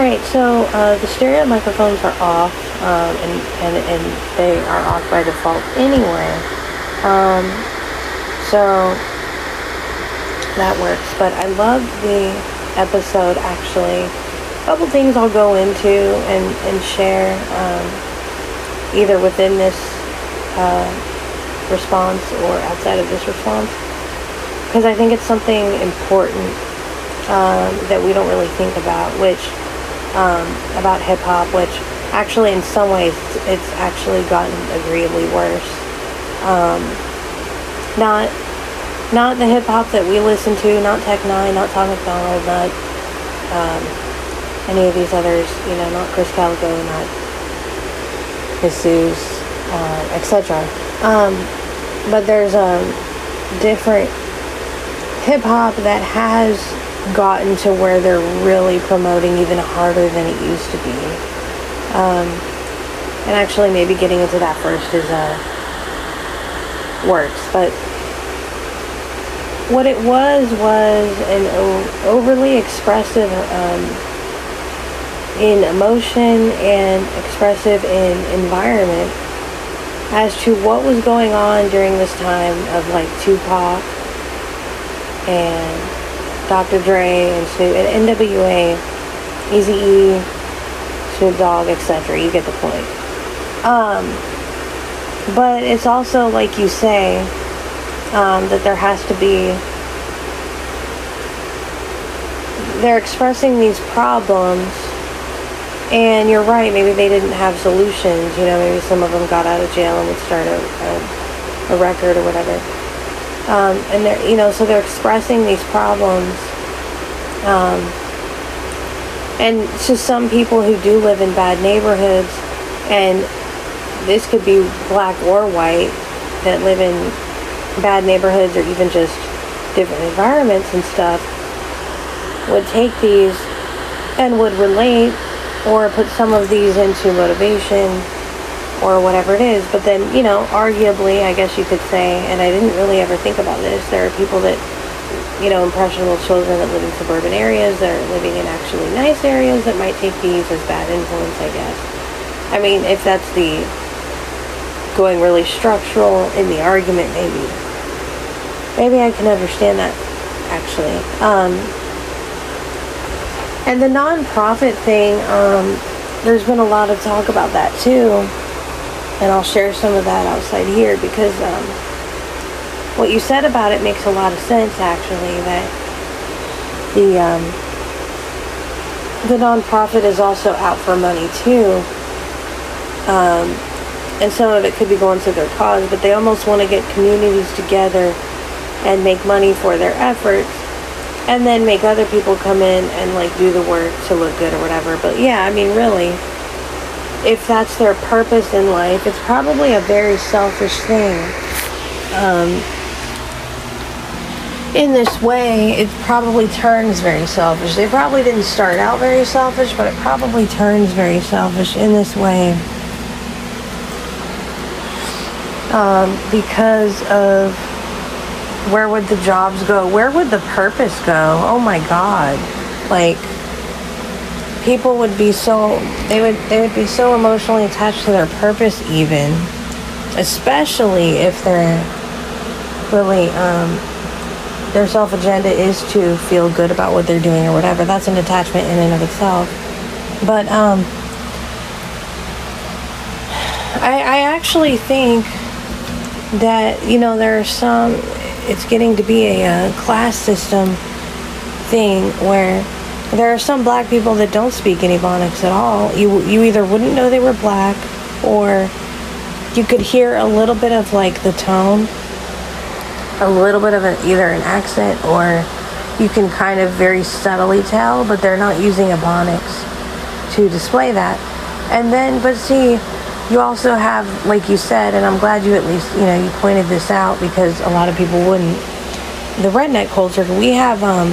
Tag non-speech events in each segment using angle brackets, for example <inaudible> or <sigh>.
All right, so uh, the stereo microphones are off, um, and, and and they are off by default anyway. Um, so that works. But I loved the episode actually. A couple things I'll go into and and share um, either within this uh, response or outside of this response because I think it's something important um, that we don't really think about, which um, about hip hop, which actually in some ways it's actually gotten agreeably worse. Um, not not the hip hop that we listen to, not Tech N9ne, not Tom MacDonald, not um, any of these others, you know, not Chris Calico, not Jesus, uh, etc. Um, but there's a different hip hop that has gotten to where they're really promoting even harder than it used to be. Um, and actually, maybe getting into that first is uh, works, but what it was was an o- overly expressive um, in emotion and expressive in environment as to what was going on during this time of like Tupac and Dr. Dre and Snoop and NWA, Eazy-E, Snoop Dogg, etc. You get the point. Um, but it's also like you say um, that there has to be. They're expressing these problems, and you're right. Maybe they didn't have solutions. You know, maybe some of them got out of jail and would start a, a, a record or whatever. Um, and they're, you know, so they're expressing these problems. Um, and to some people who do live in bad neighborhoods, and this could be black or white that live in bad neighborhoods or even just different environments and stuff, would take these and would relate or put some of these into motivation or whatever it is. But then, you know, arguably, I guess you could say, and I didn't really ever think about this, there are people that, you know, impressionable children that live in suburban areas that are living in actually nice areas that might take these as bad influence, I guess. I mean, if that's the going really structural in the argument, maybe. Maybe I can understand that, actually. Um, and the nonprofit thing, um, there's been a lot of talk about that too. And I'll share some of that outside here because um, what you said about it makes a lot of sense actually. That the um, the nonprofit is also out for money too. Um, and some of it could be going to their cause, but they almost want to get communities together and make money for their efforts and then make other people come in and like do the work to look good or whatever. But yeah, I mean, really, if that's their purpose in life, it's probably a very selfish thing. Um, in this way, it probably turns very selfish. They probably didn't start out very selfish, but it probably turns very selfish in this way. Um, because of where would the jobs go? Where would the purpose go? Oh my God. Like, people would be so they would they would be so emotionally attached to their purpose even especially if they're really um, their self agenda is to feel good about what they're doing or whatever. That's an attachment in and of itself. But um, I, I actually think that you know there are some it's getting to be a, a class system thing where there are some black people that don't speak any Ebonics at all. You you either wouldn't know they were black, or you could hear a little bit of like the tone, a little bit of an, either an accent, or you can kind of very subtly tell, but they're not using a Ebonics to display that. And then, but see, you also have, like you said, and I'm glad you at least you know you pointed this out because a lot of people wouldn't. The redneck culture, we have um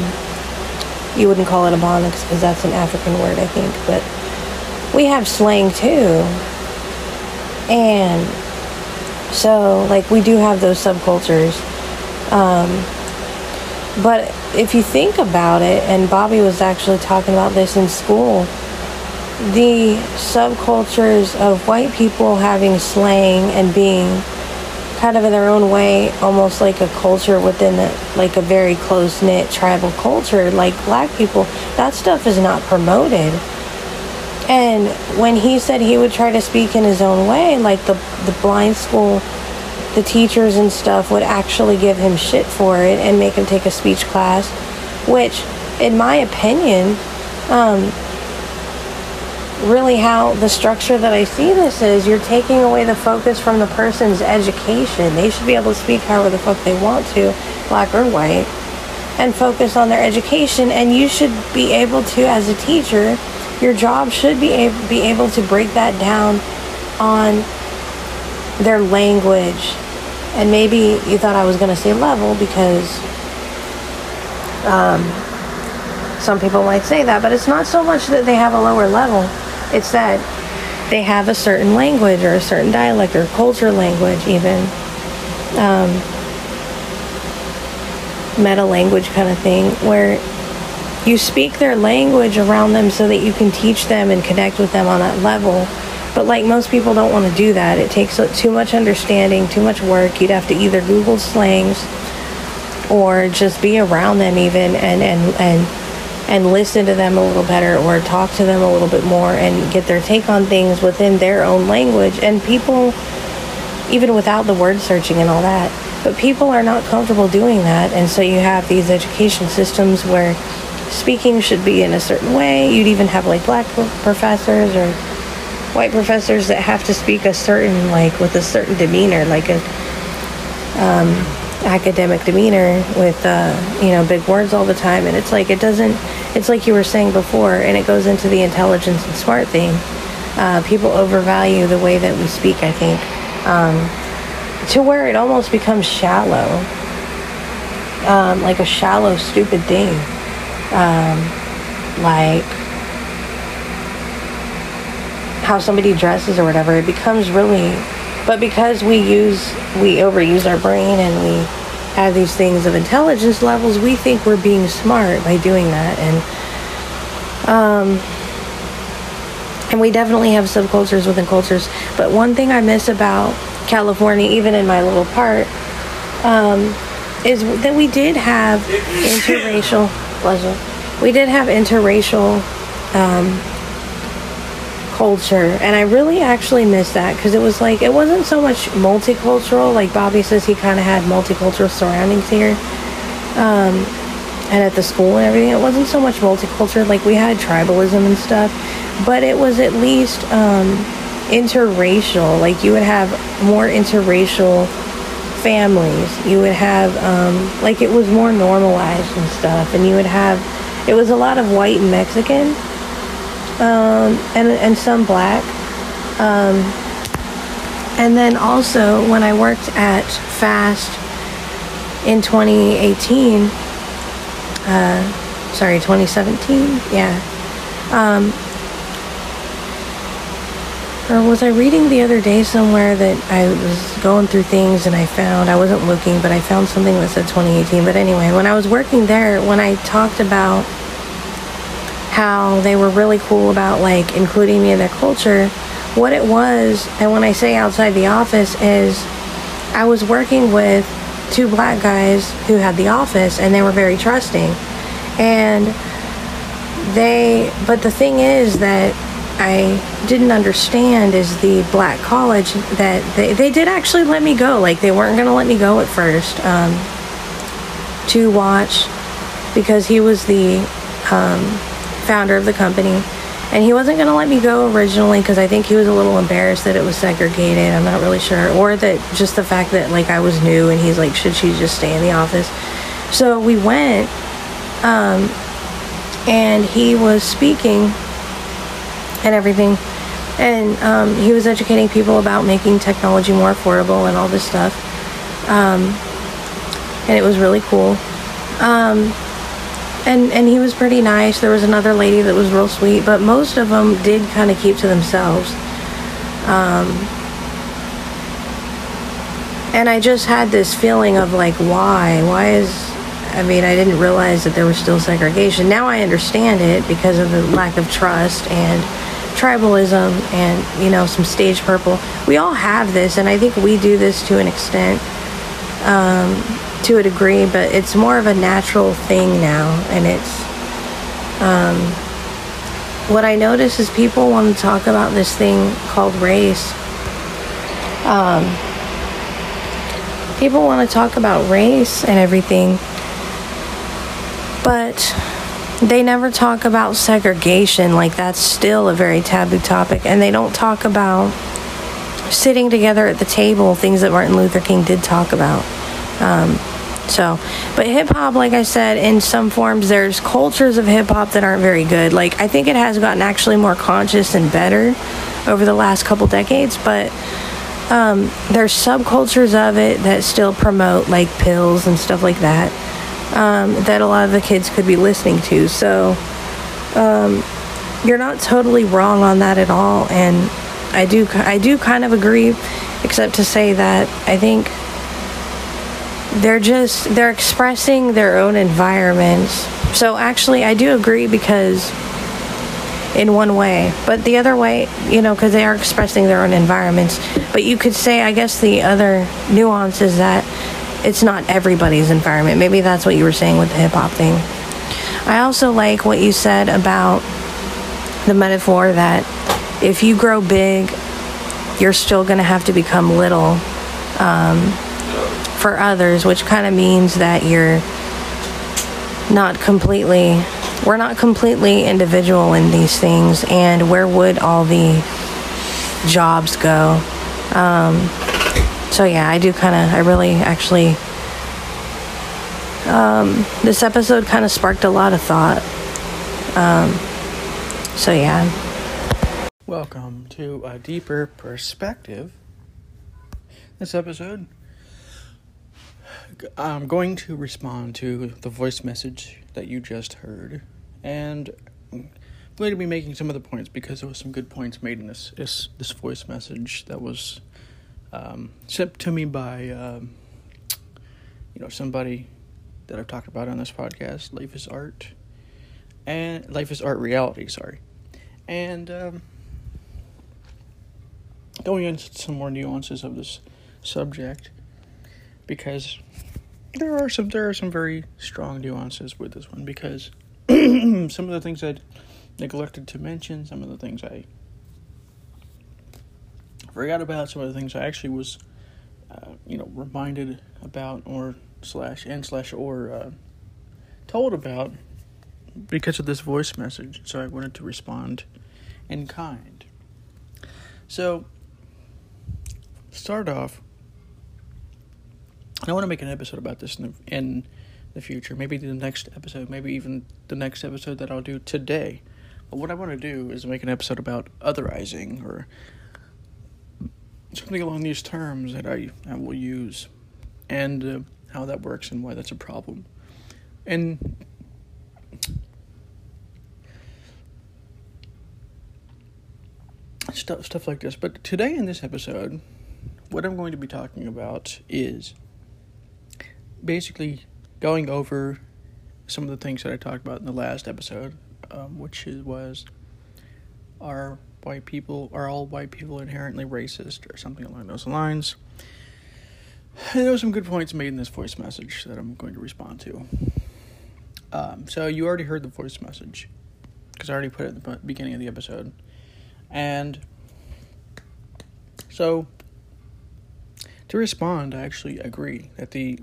you wouldn't call it a Ebonics because that's an African word, I think, but we have slang too. And so, like, we do have those subcultures. Um, but if you think about it, and Bobby was actually talking about this in school, the subcultures of white people having slang and being kind of in their own way, almost like a culture within a, like a very close knit tribal culture, like black people, that stuff is not promoted. And when he said he would try to speak in his own way, like the the blind school, the teachers and stuff would actually give him shit for it and make him take a speech class, which, in my opinion, um, really how the structure that I see this is you're taking away the focus from the person's education. They should be able to speak however the fuck they want to, black or white, and focus on their education. And you should be able to, as a teacher, your job should be able, be able to break that down on their language. And maybe you thought I was going to say level because um, some people might say that, but it's not so much that they have a lower level it's that they have a certain language or a certain dialect or culture language, even um, meta language kind of thing, where you speak their language around them so that you can teach them and connect with them on that level. But like most people don't want to do that. It takes too much understanding, too much work. You'd have to either Google slangs or just be around them even and and and and listen to them a little better or talk to them a little bit more and get their take on things within their own language. And people, even without the word searching and all that, but people are not comfortable doing that. And so you have these education systems where speaking should be in a certain way. You'd even have like black professors or white professors that have to speak a certain, like with a certain demeanor, like a, um, academic demeanor with uh, you know big words all the time. And it's like it doesn't it's like you were saying before and it goes into the intelligence and smart thing. Uh, people overvalue the way that we speak i think. Um, to where it almost becomes shallow. Um, like a shallow stupid thing. Um, like how somebody dresses or whatever it becomes really but because we use, we overuse our brain and we have these things of intelligence levels, we think we're being smart by doing that. And, um, and we definitely have subcultures within cultures. But one thing I miss about California, even in my little part, um, is that we did have <laughs> interracial pleasure. We did have interracial um, culture and i really actually miss that because it was like it wasn't so much multicultural like bobby says he kind of had multicultural surroundings here um, and at the school and everything it wasn't so much multicultural like we had tribalism and stuff but it was at least um, interracial like you would have more interracial families you would have um, like it was more normalized and stuff and you would have it was a lot of white and mexican um, and, and some black. Um, and then also, when I worked at Fast in 2018, uh, sorry, 2017, yeah. Um, or was I reading the other day somewhere that I was going through things and I found, I wasn't looking, but I found something that said 2018. But anyway, when I was working there, when I talked about how they were really cool about like including me in their culture. What it was, and when I say outside the office, is I was working with two black guys who had the office and they were very trusting. And they, but the thing is that I didn't understand is the black college that they, they did actually let me go. Like they weren't going to let me go at first um, to watch because he was the um, founder of the company. And he wasn't going to let me go originally because I think he was a little embarrassed that it was segregated. I'm not really sure. Or that just the fact that like I was new and he's like, should she just stay in the office? So we went um, and he was speaking and everything. And um, he was educating people about making technology more affordable and all this stuff. Um, and it was really cool. Um, and and he was pretty nice. There was another lady that was real sweet, but most of them did kind of keep to themselves. Um, and I just had this feeling of like, why? Why is? I mean, I didn't realize that there was still segregation. Now I understand it because of the lack of trust and tribalism and you know some stage purple. We all have this, and I think we do this to an extent, um, to a degree, but it's more of a natural thing now, and it's. Um, what I notice is people want to talk about this thing called race. Um, people want to talk about race and everything, but they never talk about segregation. Like, that's still a very taboo topic. And they don't talk about sitting together at the table, things that Martin Luther King did talk about. Um, so, but hip hop, like I said, in some forms, there's cultures of hip hop that aren't very good. Like, I think it has gotten actually more conscious and better over the last couple decades, but um, there's subcultures of it that still promote like pills and stuff like that um, that a lot of the kids could be listening to. So um, you're not totally wrong on that at all, and I do I do kind of agree, except to say that I think they're just they're expressing their own environments. So actually, I do agree because in one way, but the other way, you know, because they are expressing their own environments. But you could say, I guess, the other nuance is that it's not everybody's environment. Maybe that's what you were saying with the hip hop thing. I also like what you said about the metaphor that if you grow big, you're still going to have to become little um, for others, which kind of means that you're not completely, we're not completely individual in these things. And where would all the jobs go? Um, so yeah, I do kind of, I really actually, um, this episode kind of sparked a lot of thought. Um, so yeah. Welcome to a deeper perspective. This episode, I'm going to respond to the voice message that you just heard, and I'm going to be making some of the points because there was some good points made in this this, this voice message that was um, sent to me by um, you know somebody that I've talked about on this podcast. Life is art, and life is art reality. Sorry, and um, going into some more nuances of this subject because there are some there are some very strong nuances with this one because <clears throat> some of the things I neglected to mention, some of the things I forgot about some of the things I actually was, uh, you know, reminded about or slash and slash or uh, told about because of this voice message. So I wanted to respond in kind. So start off. I want to make an episode about this in the, in the future. Maybe the next episode. Maybe even the next episode that I'll do today. But what I want to do is make an episode about otherizing or something along these terms that I, I will use and uh, how that works and why that's a problem. And stuff stuff like this. But today in this episode, what I'm going to be talking about is basically going over some of the things that I talked about in the last episode, um, which was our white people are all white people inherently racist or something along those lines. And there were some good points made in this voice message that I'm going to respond to. Um, so you already heard the voice message because I already put it at the beginning of the episode, and so to respond, I actually agree that the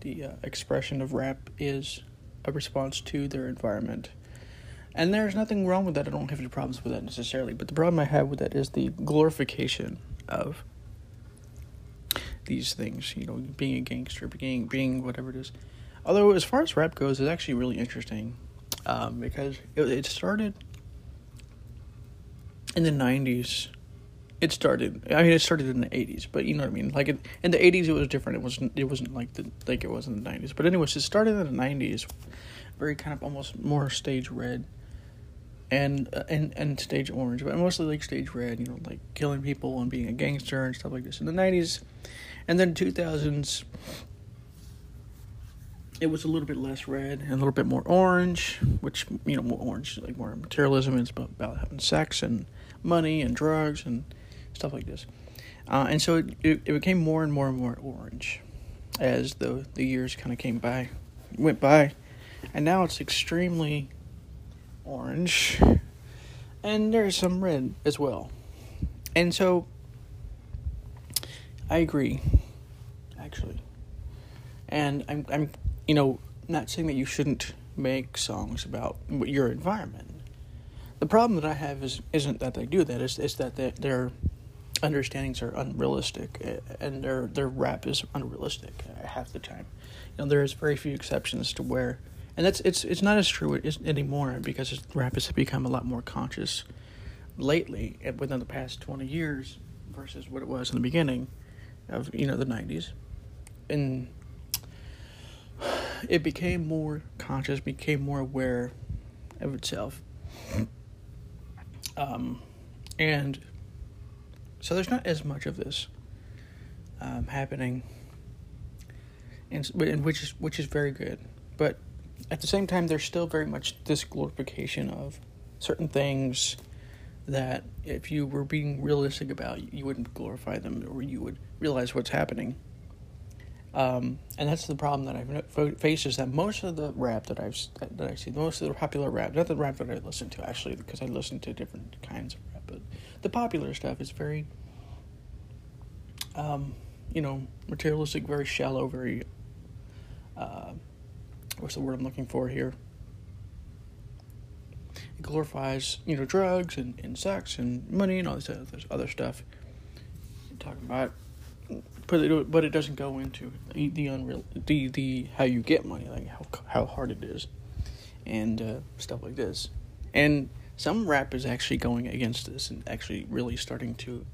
the uh, expression of rap is a response to their environment and there's nothing wrong with that. I don't have any problems with that necessarily. But the problem I have with that is the glorification of these things. You know, being a gangster, being being whatever it is. Although as far as rap goes, it's actually really interesting um, because it, it started in the '90s. It started. I mean, it started in the '80s, but you know what I mean. Like it, in the '80s, it was different. It wasn't. It wasn't like the like it was in the '90s. But anyways, it started in the '90s, very kind of almost more stage red and uh, and and stage orange, but mostly like stage red. You know, like killing people and being a gangster and stuff like this in the nineties, and then two thousands. it was a little bit less red and a little bit more orange, which you know more orange like more materialism. It's about, about having sex and money and drugs and stuff like this. Uh, and so it, it, became more and more and more orange as the the years kind of came by, went by, and now it's extremely orange, and there's some red as well. And so I agree, actually. And I'm I'm you know not saying that you shouldn't make songs about your environment. The problem that I have is isn't that they do that. Is is that they, their understandings are unrealistic, eh, and their their rap is unrealistic half the time. You know, there is very few exceptions to where, and that's it's it's not as true anymore because rap has become a lot more conscious lately eh, within the past twenty years versus what it was in the beginning of you know the nineties, and it became more conscious, became more aware of itself. Um, and so there's not as much of this um, happening, and, which is which is very good. But at the same time, there's still very much this glorification of certain things that if you were being realistic about, you wouldn't glorify them, or you would realize what's happening. Um, and that's the problem that I've faced is that most of the rap that I've that I see, most of the popular rap, not the rap that I listen to actually, because I listen to different kinds of rap, but the popular stuff is very, um, you know, materialistic, very shallow, very, uh, what's the word I'm looking for here? It glorifies, you know, drugs and, and sex and money and all this other, stuff. talking about but it, but it doesn't go into the, the unreal the the how you get money like how how hard it is and uh, stuff like this and some rap is actually going against this and actually really starting to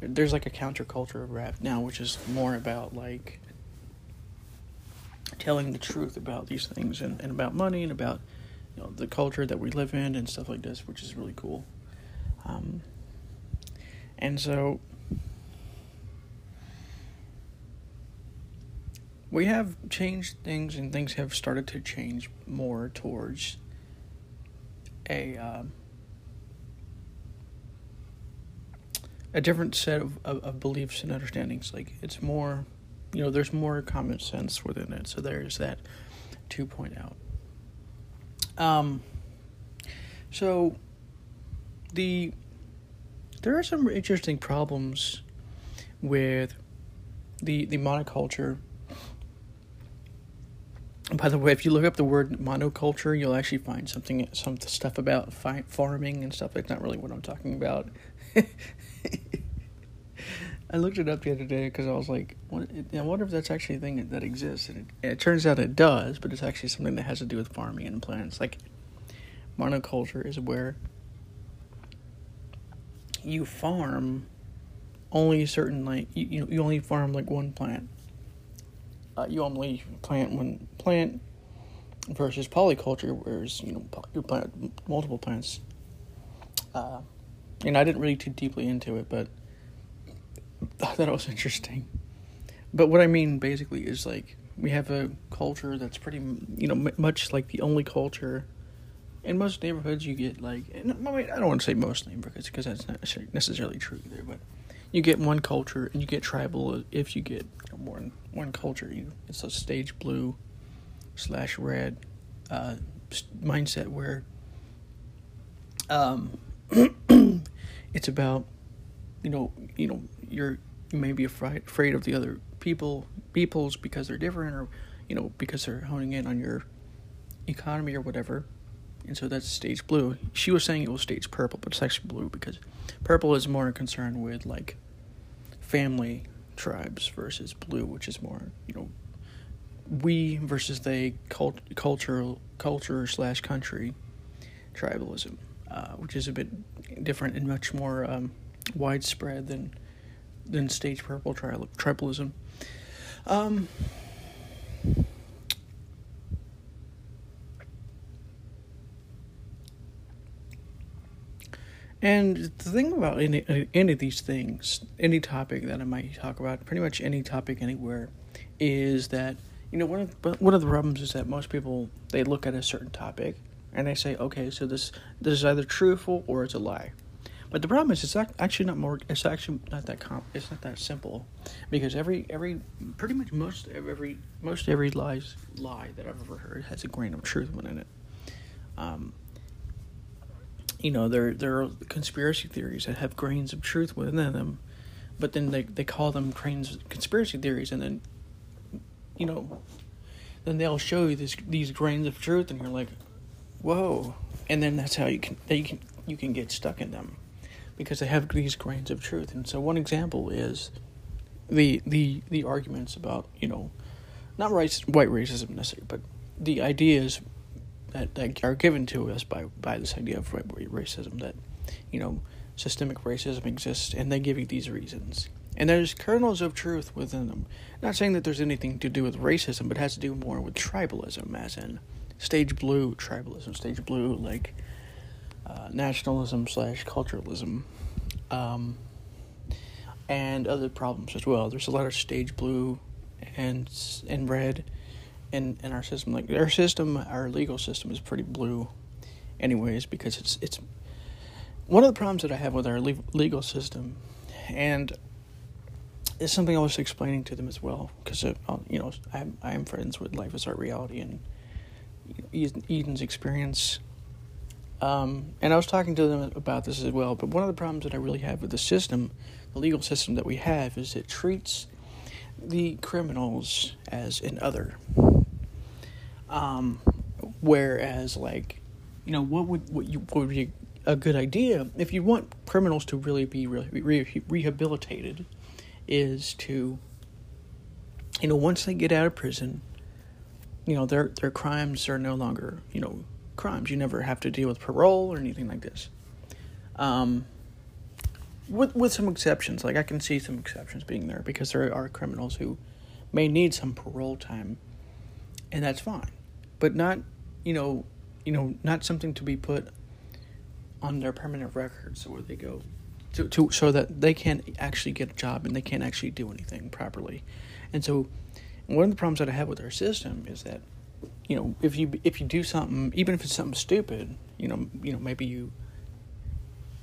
there's like a counterculture of rap now which is more about like telling the truth about these things and, and about money and about you know the culture that we live in and stuff like this which is really cool. Um, and so we have changed things and things have started to change more towards a uh, a different set of, of, of, beliefs and understandings. Like it's more you know there's more common sense within it. So there's that to point out. Um so the there are some interesting problems with the the monoculture by the way, if you look up the word monoculture, you'll actually find something, some stuff about fi- farming and stuff. That's not really what I'm talking about. <laughs> I looked it up the other day because I was like, what, I wonder if that's actually a thing that exists. And it, it, turns out it does, but it's actually something that has to do with farming and plants. Like, monoculture is where you farm only certain, like, you, you, you only farm like one plant uh, you only plant one plant versus polyculture, whereas you know you plant multiple plants. Uh, and I didn't really too deeply into it, but <laughs> I thought it was interesting. But what I mean basically is like we have a culture that's pretty, you know, m- much like the only culture. In most neighborhoods, you get like, I don't want to say most neighborhoods because that's not necessarily true either, but you get one culture and you get tribal if you get more than one culture. You it's a stage blue slash red uh, mindset where um, <clears throat> it's about you know you know you're you may be afraid afraid of the other people peoples because they're different or you know because they're honing in on your economy or whatever and so that's stage blue. She was saying it was stage purple, but it's actually blue because purple is more concerned with like family tribes versus blue, which is more you know we versus they cult, cultural culture slash country tribalism, uh, which is a bit different and much more um, widespread than than stage purple tri- tribalism. Um, And the thing about any any of these things, any topic that I might talk about, pretty much any topic anywhere, is that you know one of one of the problems is that most people they look at a certain topic and they say, okay, so this this is either truthful or it's a lie. But the problem is, it's not, actually not more. It's actually not that comp. It's not that simple, because every every pretty much most every most every lies lie that I've ever heard has a grain of truth within it. Um, you know, there there are conspiracy theories that have grains of truth within them, but then they they call them grains conspiracy theories, and then, you know, then they'll show you this these grains of truth, and you're like, whoa, and then that's how you can you can you can get stuck in them because they have these grains of truth. And so one example is the the the arguments about you know not race, white racism necessarily, but the ideas that, that are given to us by by this idea of racism that you know systemic racism exists, and they give you these reasons. And there's kernels of truth within them. Not saying that there's anything to do with racism, but it has to do more with tribalism, as in stage blue tribalism, stage blue like uh, nationalism slash culturalism, um, and other problems as well. There's a lot of stage blue and and red in in our system. Like our system, our legal system is pretty blue, anyways, because it's it's one of the problems that I have with our legal system, and it's something I was explaining to them as well because uh, you know I I am friends with Life is Art Reality and Eden's experience um, and I was talking to them about this as well. But one of the problems that I really have with the system, the legal system that we have, is it treats the criminals as an other. Um, whereas, like, you know, what would what you what would be a good idea if you want criminals to really be re- re- rehabilitated is to, you know, once they get out of prison, you know, their their crimes are no longer, you know, crimes. You never have to deal with parole or anything like this. Um, with with some exceptions, like I can see some exceptions being there because there are criminals who may need some parole time, and that's fine, but not you know you know not something to be put on their permanent records where they go to, to so that they can't actually get a job and they can't actually do anything properly, and so one of the problems that I have with our system is that you know, if you if you do something, even if it's something stupid, you know, you know, maybe you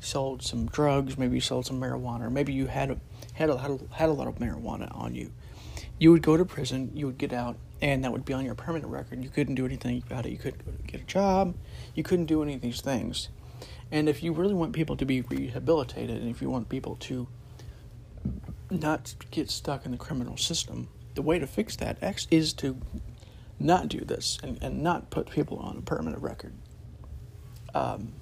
sold some drugs, maybe you sold some marijuana, or maybe you had a, had a, had a, had a lot of marijuana on you. You would go to prison, you would get out, and that would be on your permanent record. You couldn't do anything about it. You couldn't get a job. You couldn't do any of these things. And if you really want people to be rehabilitated, and if you want people to not get stuck in the criminal system, the way to fix that is to not do this and, and not put people on a permanent record. Um,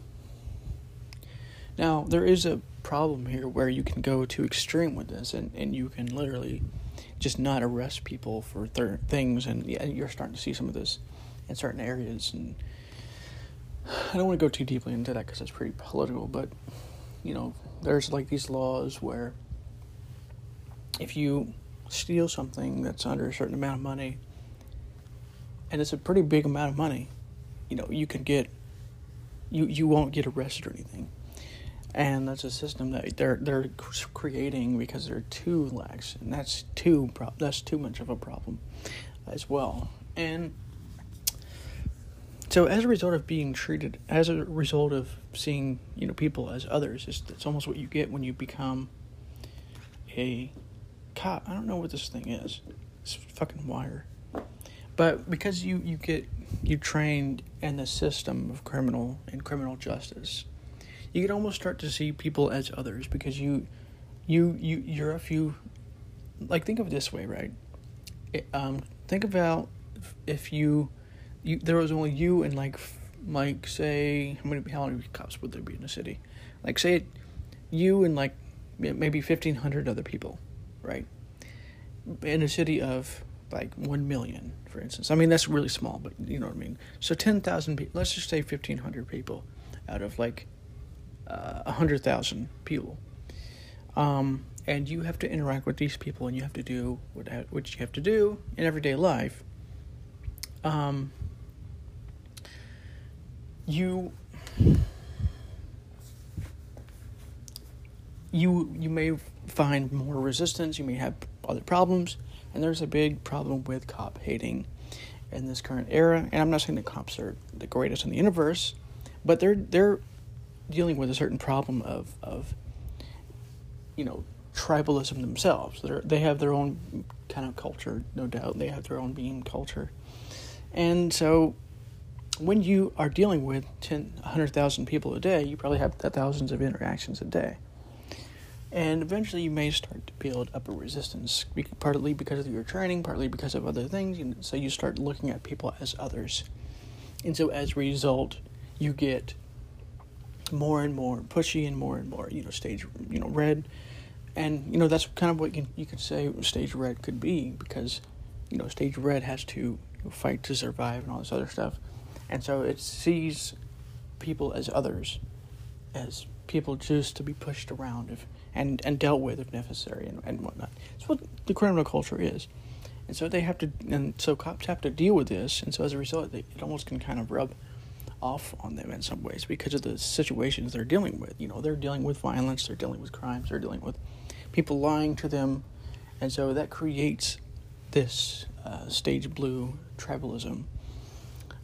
now, there is a problem here where you can go too extreme with this and, and you can literally just not arrest people for th- things, and yeah, you're starting to see some of this in certain areas. And I don't want to go too deeply into that because it's pretty political, but you know, there's like these laws where if you steal something that's under a certain amount of money, and it's a pretty big amount of money. You know, you can get you you won't get arrested or anything, and that's a system that they're they're creating because they're too lax, and that's too pro- that's too much of a problem as well. And so, as a result of being treated, as a result of seeing you know people as others, it's, it's almost what you get when you become a cop. I don't know what this thing is. It's fucking wire. But because you, you get you trained in the system of criminal and criminal justice, you can almost start to see people as others because you you you you're a few like think of it this way, right? It, um, think about if you you there was only you and like like say how many how many cops would there be in a city? Like say you and like maybe fifteen hundred other people, right? In a city of like 1 million, for instance. I mean, that's really small, but you know what I mean. So 10,000 people, let's just say 1,500 people out of like uh, 100,000 people. Um, and you have to interact with these people and you have to do what, what you have to do in everyday life. Um, you you you may find more resistance you may have other problems And there's a big problem with cop hating in this current era. And I'm not saying the cops are the greatest in the universe, but they're they're dealing with a certain problem of of you know tribalism themselves. They they have their own kind of culture, no doubt. They have their own being culture, and so when you are dealing with 10, 100,000 people a day, you probably have thousands of interactions a day. And eventually you may start to build up a resistance, partly because of your training, partly because of other things. And So you start looking at people as others. And so as a result, you get more and more pushy and more and more, you know, stage, you know, red. And, you know, that's kind of what you, you could say stage red could be because, you know, stage red has to fight to survive and all this other stuff. And so it sees people as others, as people just to be pushed around if, and, and dealt with if necessary and, and whatnot. It's what the criminal culture is. And so they have to, and so cops have to deal with this. And so as a result, they, it almost can kind of rub off on them in some ways because of the situations they're dealing with. You know, they're dealing with violence, they're dealing with crimes, they're dealing with people lying to them. And so that creates this uh, stage blue tribalism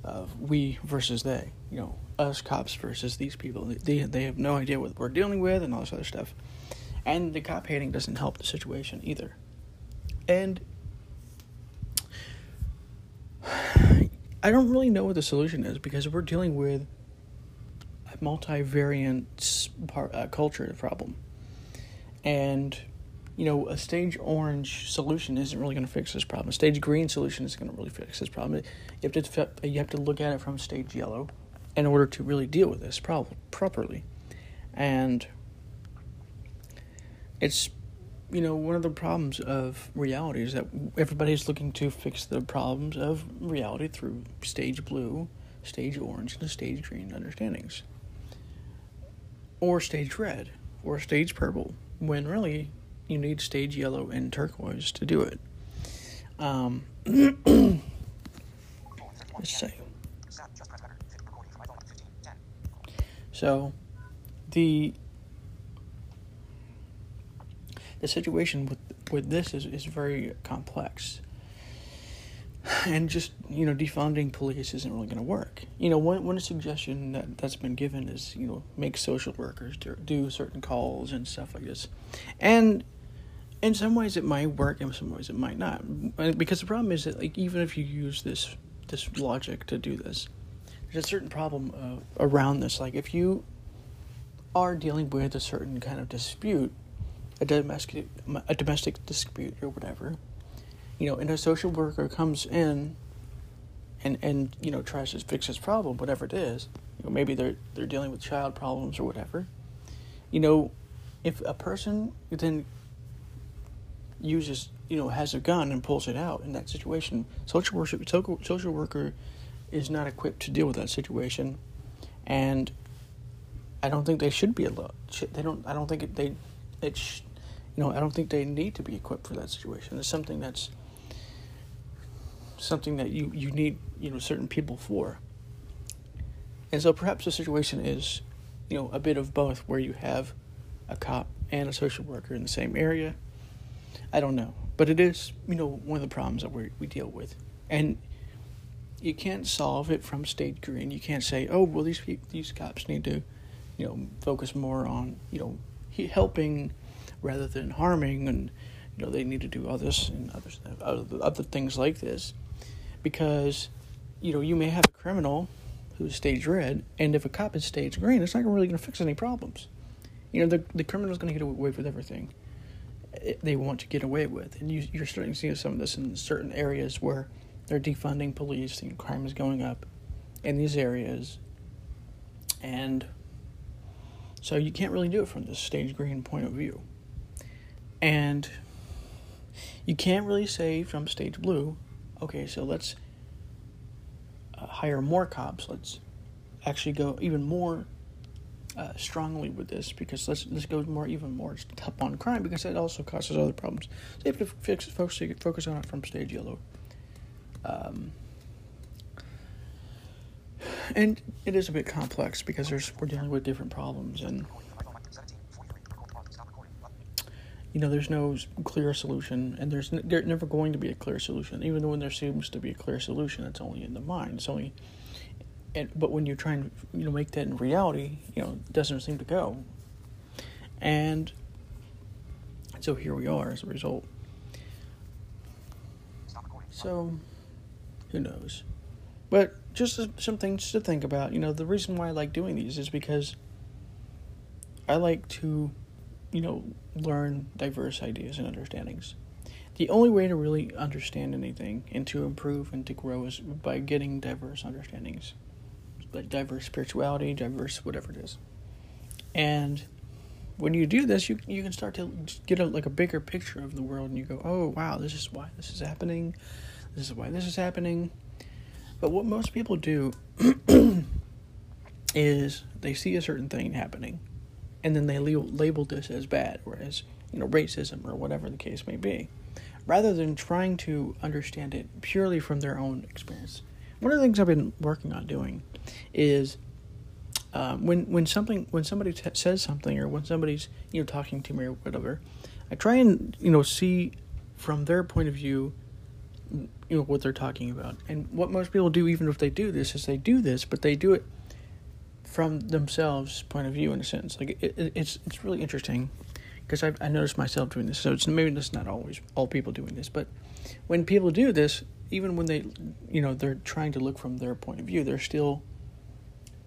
of we versus they. You know, us cops versus these people. They they have no idea what we're dealing with and all this other stuff. And the cop hating doesn't help the situation either. And I don't really know what the solution is because we're dealing with a multivariant uh, culture problem. And you know, a stage orange solution isn't really going to fix this problem. A stage green solution isn't going to really fix this problem. You have to you have to look at it from stage yellow in order to really deal with this problem properly. And it's you know one of the problems of reality is that everybody's looking to fix the problems of reality through stage blue, stage orange, and stage green understandings, or stage red, or stage purple. When really you need stage yellow and turquoise to do it. Um, <coughs> let's see. So, the the situation with with this is, is very complex. And just you know defunding police isn't really going to work. You know one, one suggestion that, that's been given is you know make social workers do, do certain calls and stuff like this. And in some ways it might work in some ways it might not. Because the problem is that like even if you use this this logic to do this there's a certain problem uh, around this. Like if you are dealing with a certain kind of dispute a domestic a domestic dispute or whatever you know and a social worker comes in and and you know tries to fix this problem whatever it is you know maybe they're they're dealing with child problems or whatever you know if a person then uses, you know, has a gun and pulls it out in that situation. Social worker, social worker is not equipped to deal with that situation, and I don't think they should be allowed. They don't. I don't think it, they. It's, know, I don't think they need to be equipped for that situation. It's something that's something that you you need you know certain people for. And so perhaps the situation is, you know, a bit of both, where you have a cop and a social worker in the same area I don't know, but it is you know one of the problems that we we deal with, and you can't solve it from stage green. You can't say, oh well, these these cops need to, you know, focus more on you know helping rather than harming, and you know they need to do all this and other other, things like this, because you know you may have a criminal who's stage red, and if a cop is stage green, it's not really going to fix any problems. You know the the criminal's going to get away with everything eh, they want to get away with. And you, are starting to see some of this in certain areas where they're defunding police and crime is going up in these areas. And so you can't really do it from the stage green point of view. And you can't really say from stage blue, okay, so let's uh, hire more cops. Let's actually go even more uh, strongly with this because this this goes more even more up on crime because it also causes other problems. So you have to fix focus focus on it from stage yellow. Um, and it is a bit complex because there's we're dealing with different problems and you know, there's no clear solution, and there's n- there's never going to be a clear solution. Even when there seems to be a clear solution, it's only in the mind. It's only, and but when you try and you know make that in reality, you know, it doesn't seem to go. And so here we are as a result. So, who knows? But just some things to think about. You know, the reason why I like doing these is because I like to, you know, learn diverse ideas and understandings. The only way to really understand anything and to improve and to grow is by getting diverse understandings, like diverse spirituality, diverse whatever it is. And when you do this, you you can start to get a, like a bigger picture of the world, and you go, "Oh, wow, this is why this is happening. This is why this is happening." But what most people do <clears throat> is they see a certain thing happening, and then they label this as bad or as you know racism or whatever the case may be, rather than trying to understand it purely from their own experience. One of the things I've been working on doing is um, when when something when somebody t- says something or when somebody's you know talking to me or whatever, I try and you know see from their point of view you know what they're talking about. And what most people do, even if they do this, is they do this, but they do it from themselves' point of view, in a sense. Like it, it, it's it's really interesting because I I noticed myself doing this. So it's maybe that's not always all people doing this, but when people do this, even when they you know they're trying to look from their point of view, they're still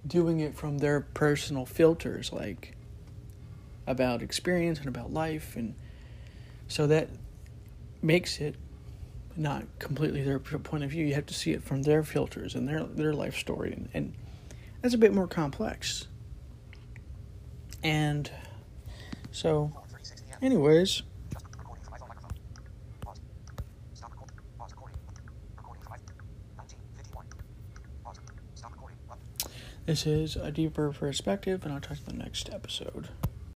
doing it from their personal filters, like about experience and about life, and so that makes it not completely their point of view. You have to see it from their filters and their their life story, and, and that's a bit more complex. And so, anyways. This is a deeper perspective, and I'll talk to the next episode.